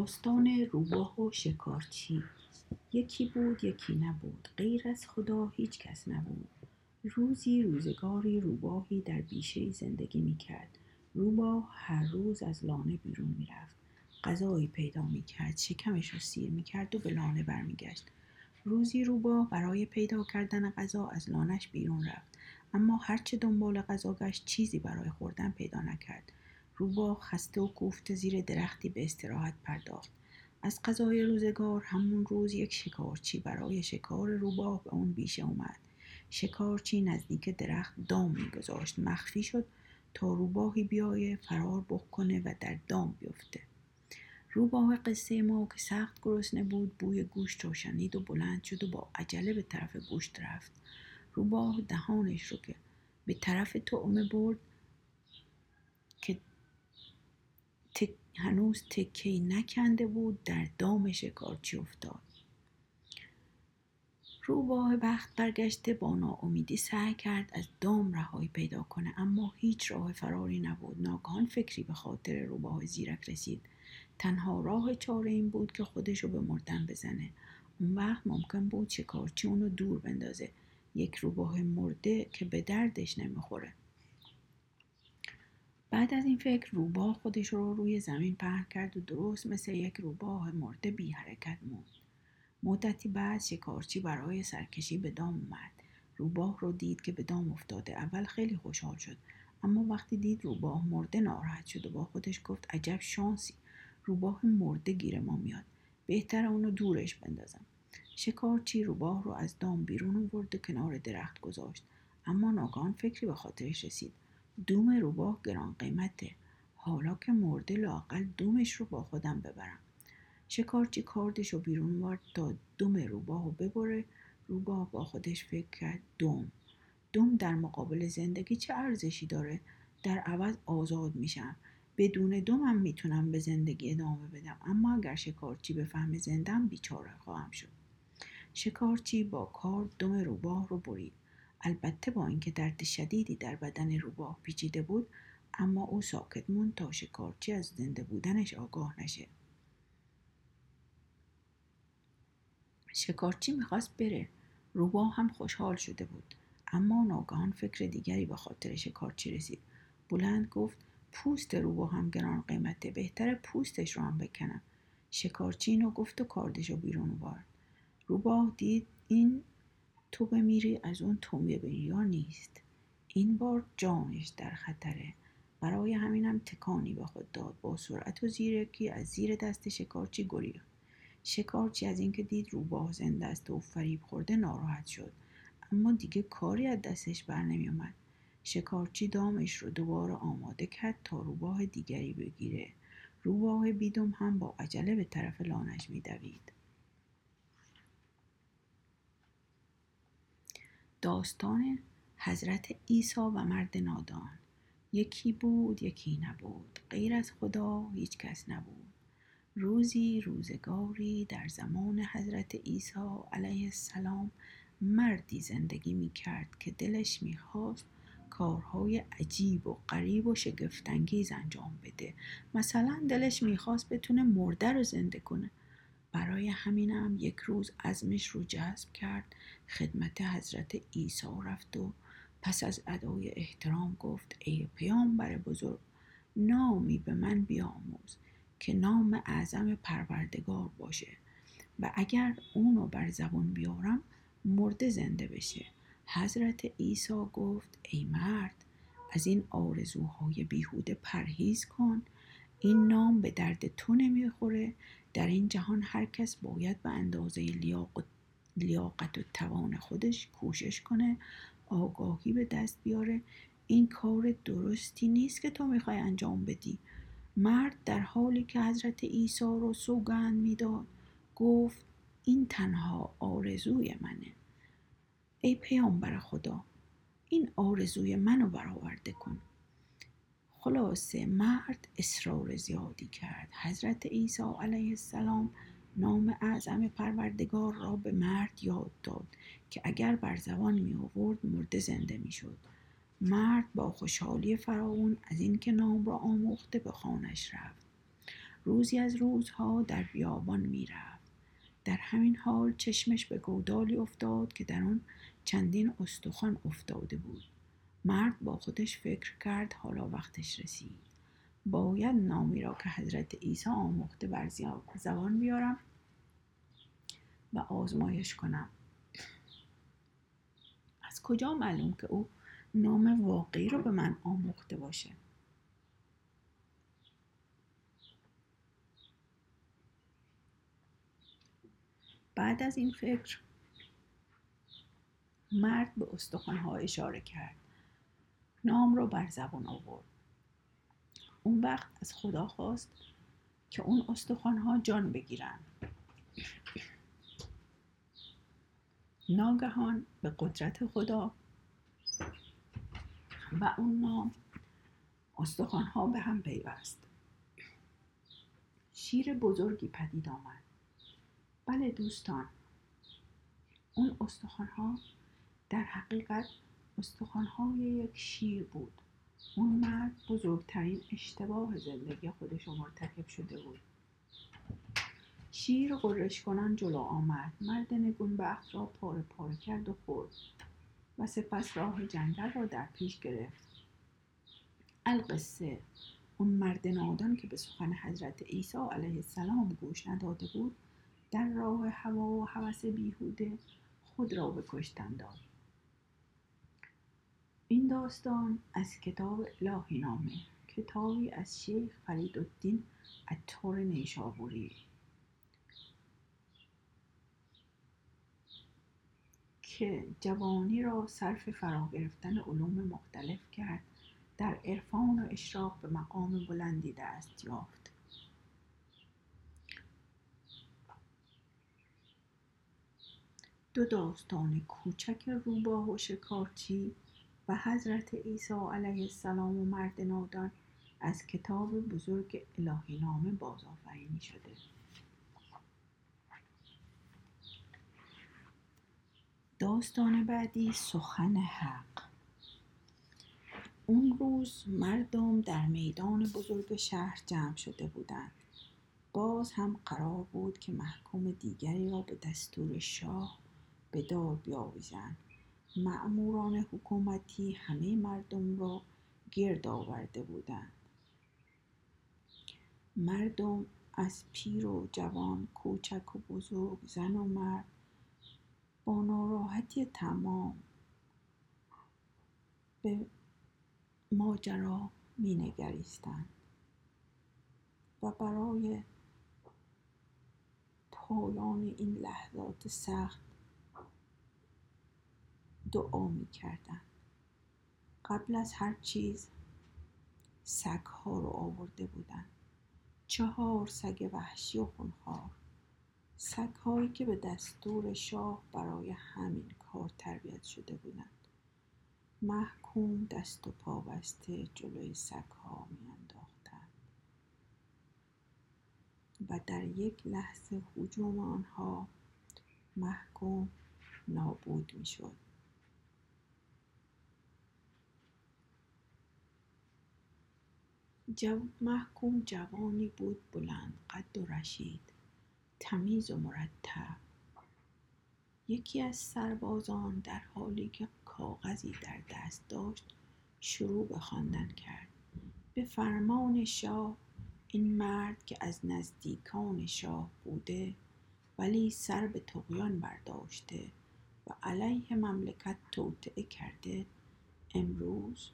داستان روباه و شکارچی. یکی بود یکی نبود. غیر از خدا هیچ کس نبود. روزی روزگاری روباهی در بیشه زندگی می کرد روباه هر روز از لانه بیرون می رفت غذایی پیدا می کرد شکمش رو سیر می کرد و به لانه برمیگشت. روزی روباه برای پیدا کردن غذا از لانش بیرون رفت. اما هرچه دنبال غذا گشت چیزی برای خوردن پیدا نکرد. روباه خسته و کوفته زیر درختی به استراحت پرداخت. از غذای روزگار همون روز یک شکارچی برای شکار روباه به اون بیشه اومد. شکارچی نزدیک درخت دام میگذاشت. مخفی شد تا روباهی بیایه فرار بکنه و در دام بیفته. روباه قصه ما که سخت گرسنه بود بوی گوشت رو شنید و بلند شد و با عجله به طرف گوشت رفت. روباه دهانش رو که به طرف تعمه برد که تک هنوز تکی نکنده بود در دام شکارچی افتاد. روباه بخت برگشته با ناامیدی سعی کرد از دام رهایی پیدا کنه اما هیچ راه فراری نبود. ناگهان فکری به خاطر روباه زیرک رسید. تنها راه چاره این بود که خودشو به مردن بزنه. اون وقت ممکن بود شکارچی اونو دور بندازه. یک روباه مرده که به دردش نمی‌خوره. بعد از این فکر روباه خودش رو روی زمین پهن کرد و درست مثل یک روباه مرده بی حرکت موند. مدتی بعد شکارچی برای سرکشی به دام اومد. روباه رو دید که به دام افتاده. اول خیلی خوشحال شد. اما وقتی دید روباه مرده ناراحت شد و با خودش گفت عجب شانسی. روباه مرده گیر ما میاد. بهتر اونو دورش بندازم. شکارچی روباه رو از دام بیرون آورد و کنار درخت گذاشت. اما ناگهان فکری به خاطرش رسید. دوم روباه گران قیمته حالا که مرده لاقل دومش رو با خودم ببرم. شکارچی کاردش رو بیرون وارد تا دوم روباه رو ببره. روباه با خودش فکر کرد دوم. دوم در مقابل زندگی چه ارزشی داره؟ در عوض آزاد میشم. بدون دومم می‌تونم به زندگی ادامه بدم. اما اگر شکارچی به فهم زندم بیچاره خواهم شد. شکارچی با کار دم روباه رو برید. البته با اینکه درد شدیدی در بدن روباه پیچیده بود اما او ساکت موند تا شکارچی از زنده بودنش آگاه نشه. شکارچی می‌خواست بره. روباه هم خوشحال شده بود. اما ناگهان فکر دیگری به خاطر شکارچی رسید. بلند گفت پوست روباه هم گران قیمته. بهتر پوستش رو هم بکنم. شکارچی اینو گفت و کاردش رو بیرون آورد. روباه دید این تو بمیری از اون تومیه بریا نیست. این بار جانش در خطره. برای همینم تکانی به خود داد. با سرعت و زیرکی از زیر دست شکارچی گریخت شکارچی از اینکه دید روباه زنده است و فریب خورده ناراحت شد. اما دیگه کاری از دستش بر نمیومد شکارچی دامش رو دوباره آماده کرد تا روباه دیگری بگیره. روباه بیدم هم با عجله به طرف لانش میدوید داستان حضرت عیسی و مرد نادان. یکی بود یکی نبود. غیر از خدا هیچ کس نبود. روزی روزگاری در زمان حضرت عیسی علیه السلام مردی زندگی می کرد که دلش می خواست کارهای عجیب و غریب و شگفتانگیز انجام بده. مثلا دلش می‌خواست بتونه مرده رو زنده کنه. برای همینم یک روز عزمش رو جذب کرد خدمت حضرت عیسی رفت و پس از ادای احترام گفت ای پیامبر بزرگ نامی به من بیاموز که نام اعظم پروردگار باشه و اگر اونو بر زبان بیارم مرده زنده بشه. حضرت عیسی گفت ای مرد از این آرزوهای بیهوده پرهیز کن این نام به درد تو نمی‌خوره در این جهان هر کس باید به اندازه لیاقت و توان خودش کوشش کنه آگاهی به دست بیاره. این کار درستی نیست که تو می‌خوای انجام بدی. مرد در حالی که حضرت عیسی رو سوگند می‌داد گفت این تنها آرزوی منه. ای پیامبر خدا این آرزوی منو برآورده کن. خلاصه مرد اصرار زیادی کرد. حضرت عیسی علیه السلام نام اعظم پروردگار را به مرد یاد داد که اگر بر زبان می آورد مرده زنده می شد. مرد با خوشحالی فراون از اینکه نام را آموخته به خانش رفت. روزی از روزها در بیابان می‌رفت. در همین حال چشمش به گودالی افتاد که در آن چندین استخوان افتاده بود. مرد با خودش فکر کرد حالا وقتش رسید. باید نامی را که حضرت عیسی آموخته بر زبان بیارم و آزمایش کنم. از کجا معلوم که او نام واقعی رو به من آموخته باشه؟ بعد از این فکر مرد به استخوانها اشاره کرد. نام رو بر زبان آورد. اون وقت از خدا خواست که اون استخوانها جان بگیرن. ناگهان به قدرت خدا و اون نام استخوانها به هم پیوست. شیر بزرگی پدید آمد. بله دوستان اون استخوانها در حقیقت استخوانهای یک شیر بود. اون مرد بزرگترین اشتباه زندگی خودش رو مرتکب شده بود. شیر قرش کنان جلو آمد. مرد نگونبخت را پاره پاره کرد و خورد و سپس راه جنگل را در پیش گرفت. القصه. اون مرد نادان که به سخن حضرت عیسی علیه السلام گوش نداده بود در راه هوا و هوس بیهوده خود را به کشتن داد. این داستان از کتاب الهی نامه کتابی از شیخ فرید الدین عطار نیشابوری. که جوانی را صرف فرا گرفتن علوم مختلف کرد در عرفان و اشراق به مقام بلندی دست یافت. دو داستان کوچک روباه و شکارچی و حضرت عیسی علیه السلام و مرد نادان از کتاب بزرگ الهی نامه بازآفرینی شده. داستان بعدی سخن حق. اون روز مردم در میدان بزرگ شهر جمع شده بودند. باز هم قرار بود که محکوم دیگری را به دستور شاه به دار بیاویزند. مأموران حکومتی همه مردم را گرد آورده بودند. مردم از پیر و جوان کوچک و بزرگ زن و مرد با ناراحتی تمام به ماجرا می نگریستند و برای پایان این لحظات سخت دعا می کردن. قبل از هر چیز سگ ها رو آورده بودن. چهار سگ وحشی و خونخوار. سگ هایی که به دستور شاه برای همین کار تربیت شده بودند. محکوم دست و پا بسته جلوی سگ ها می انداختند و در یک لحظه حجوم آنها محکوم نابود می شد جو محکوم جوانی بود بلند قد و رشید. تمیز و مرتب. یکی از سربازان در حالی که کاغذی در دست داشت شروع به خواندن کرد. به فرمان شاه این مرد که از نزدیکان شاه بوده ولی سر به تقیان برداشته و علیه مملکت توطعه کرده. امروز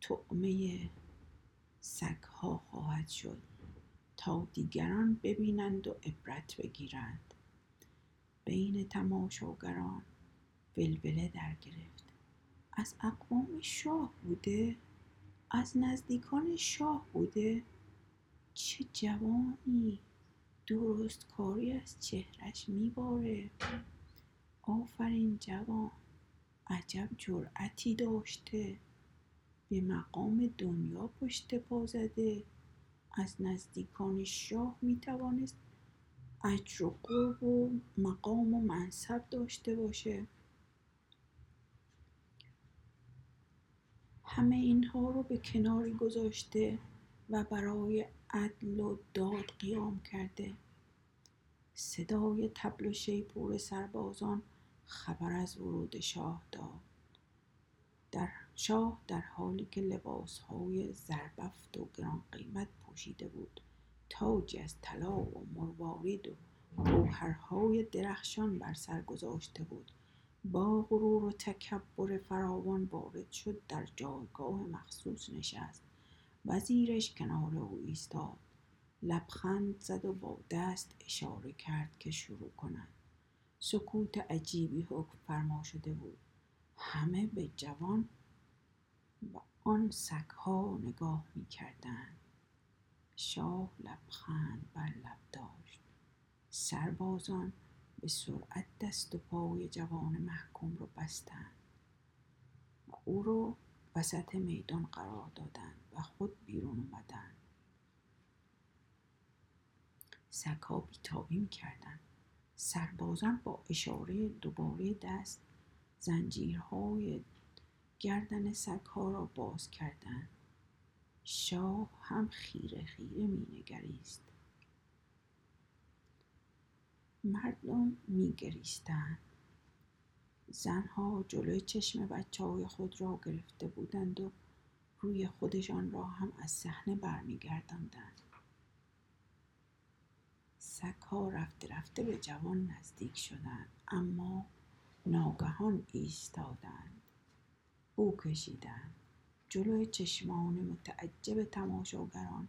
تعمه سگها خواهد شد تا دیگران ببینند و عبرت بگیرند. بین تماشاگران ولوله در گرفت از اقوام شاه بوده؟ از نزدیکان شاه بوده؟ چه جوانی! درست کاری از چهرش میباره. آفرین جوان! عجب جرأتی داشته. به مقام دنیا پشت پا زده. از نزدیکان شاه می توانست اجر و قرب و مقام و منصب داشته باشه. همه اینها رو به کناری گذاشته و برای عدل و داد قیام کرده. صدای تبل و شیپور سربازان خبر از ورود شاه داد. در شاه در حالی که لباسهای زربفت و گران قیمت پوشیده بود تاجی از طلا و مروارید و گوهرهای درخشان بر سر گذاشته بود. با غرور و تکبر فراوان وارد شد در جایگاه مخصوص نشست. وزیرش کنار او ایستاد. لبخند زد و با دست اشاره کرد که شروع کنند سکوت عجیبی حکم فرما شده بود. همه به جوان و آن سگها نگاه می کردن. شاه لبخند بر لب داشت. سربازان به سرعت دست و پای جوان محکوم رو بستند. و او رو وسط میدان قرار دادند و خود بیرون اومدند سگها بیتابی می‌کردند. سربازان با اشاره دوباره دست زنجیرهای گردن سگها را باز کردند شاه هم خیره خیره مینگریست. مردم میگریستند. زنها جلوی چشم بچه های خود را گرفته بودند و روی خودشان را هم از صحنه برمیگرداندند. سگها رفته رفته به جوان نزدیک شدند اما ناگهان ایستادند. بو کشیدند جلوی چشمان متعجب تماشاگران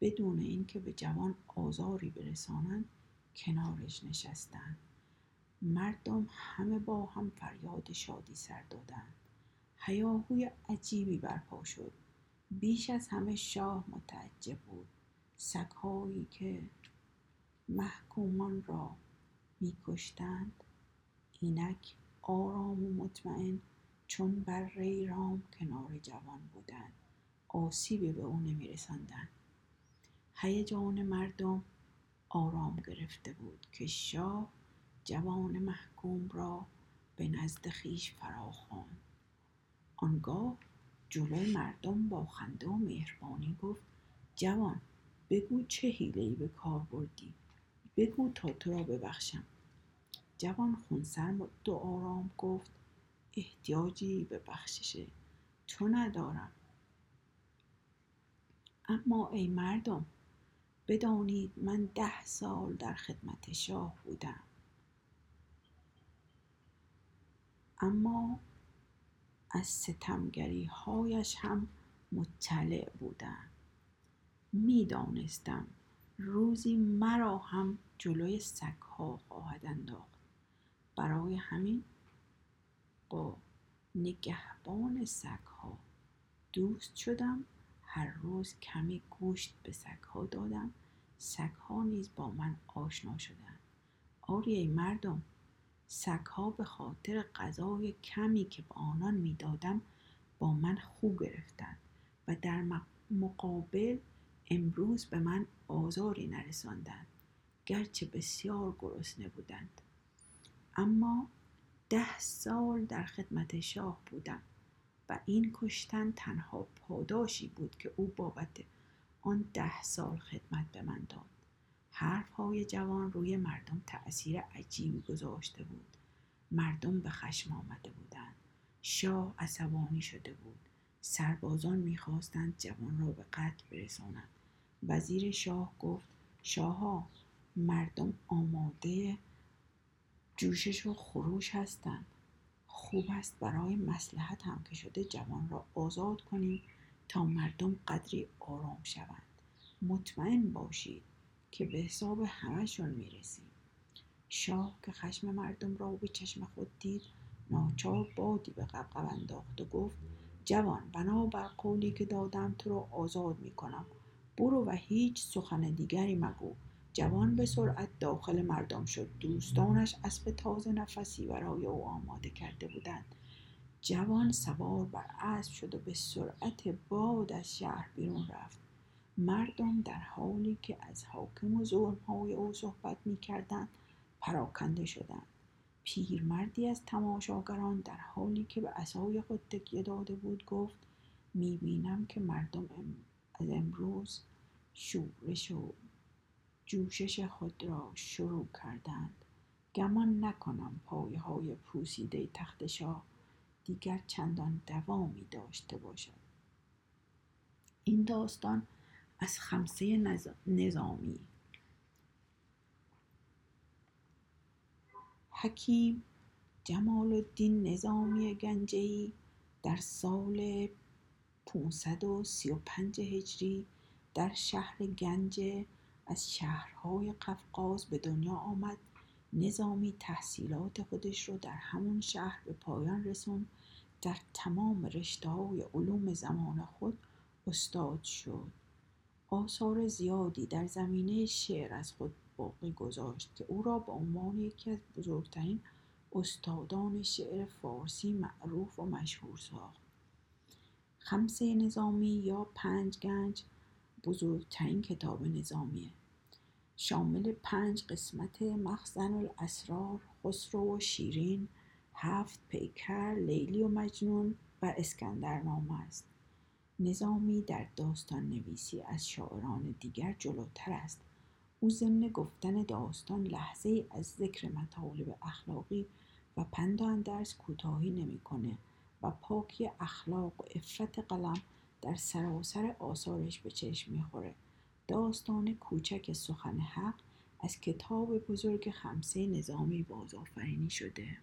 بدون اینکه به جوان آزاری برسانند کنارش نشستند. مردم همه با هم فریاد شادی سر دادند. هیاهوی عجیبی برپا شد. بیش از همه شاه متعجب بود. سگهایی که محکومان را میکشتند اینک آرام و مطمئن چون بر ری رام کنار جوان بودند آسیبی به او نمیرساندند هیجان مردم آرام گرفته بود که شاه جوان محکوم را به نزد خیش فرا خواند آنگاه جلوی مردم با خنده و مهربانی گفت جوان بگو چه حیلهای به کار بردی؟ بگو تا تو را ببخشم. جوان خونسرد و آرام گفت احتیاجی به بخشش تو ندارم. اما ای مردم بدانید من ده سال در خدمت شاه بودم. اما از ستمگری هایش هم مطلع بودم. می‌دانستم روزی مرا هم جلوی سگها خواهد انداخت. برای همین با نگهبان سگها دوست شدم. هر روز کمی گوشت به سگها دادم. سگها نیز با من آشنا شدند. آری ای مردم سگها به خاطر غذای کمی که به آنان می‌دادم با من خو گرفتند و در مقابل امروز به من آزاری نرساندند گرچه بسیار گرسنه بودند. اما ده سال در خدمت شاه بودم و این کشتن تنها پاداشی بود که او بابت آن ده سال خدمت به من داد. حرف های جوان روی مردم تأثیر عجیبی گذاشته بود. مردم به خشم آمده بودند. شاه عصبانی شده بود. سربازان می‌خواستند جوان را به قتل برسانند. وزیر شاه گفت شاها مردم آماده جوشش و خروش هستند خوب است برای مسلحت هم که شده جوان را آزاد کنیم تا مردم قدری آرام شوند. مطمئن باشید که به حساب همشون می‌رسیم. شاه که خشم مردم را به چشم خود دید ناچار بادی به قبقب انداخت و گفت جوان بنابر قولی که دادم تو را آزاد می‌کنم. برو و هیچ سخن دیگری مگو. جوان به سرعت داخل مردم شد. دوستانش اسب تازه نفسی برای او آماده کرده بودند. جوان سوار بر اسب شد و به سرعت باد از شهر بیرون رفت. مردم در حالی که از حاکم و ظلمهای او صحبت می کردند پراکنده شدند. پیرمردی از تماشاگران در حالی که به عصای خود تکیه داده بود گفت می‌بینم که مردم از امروز شورش و جوشش خود را شروع کردند. گمان نکنم پایه های پوسیده تخت شاه دیگر چندان دوامی داشته باشد. این داستان از خمسه نظامی. حکیم جمال الدین نظامی گنجهی در سال 535 هجری در شهر گنج از شهرهای قفقاز به دنیا آمد. نظامی تحصیلات خودش رو در همون شهر به پایان رسون در تمام رشته های علوم زمان خود استاد شد. آثار زیادی در زمینه شعر از خود باقی گذاشت که او را به عنوان یکی از بزرگترین استادان شعر فارسی معروف و مشهور ساخت. خمسه نظامی یا پنج گنج بزرگترین کتاب نظامیه. شامل پنج قسمت مخزن الاسرار خسرو و شیرین هفت پیکر لیلی و مجنون و اسکندر نام است. نظامی در داستان نویسی از شاعران دیگر جلوتر است. او ضمن گفتن داستان لحظه از ذکر مطالب اخلاقی و پند و اندرس کوتاهی نمی‌کنه و پاکی اخلاق و افرت قلم در سراسر آثارش به چشم می‌خوره. داستان کوچک سخن حق از کتاب بزرگ خمسه نظامی بازآفرینی شده.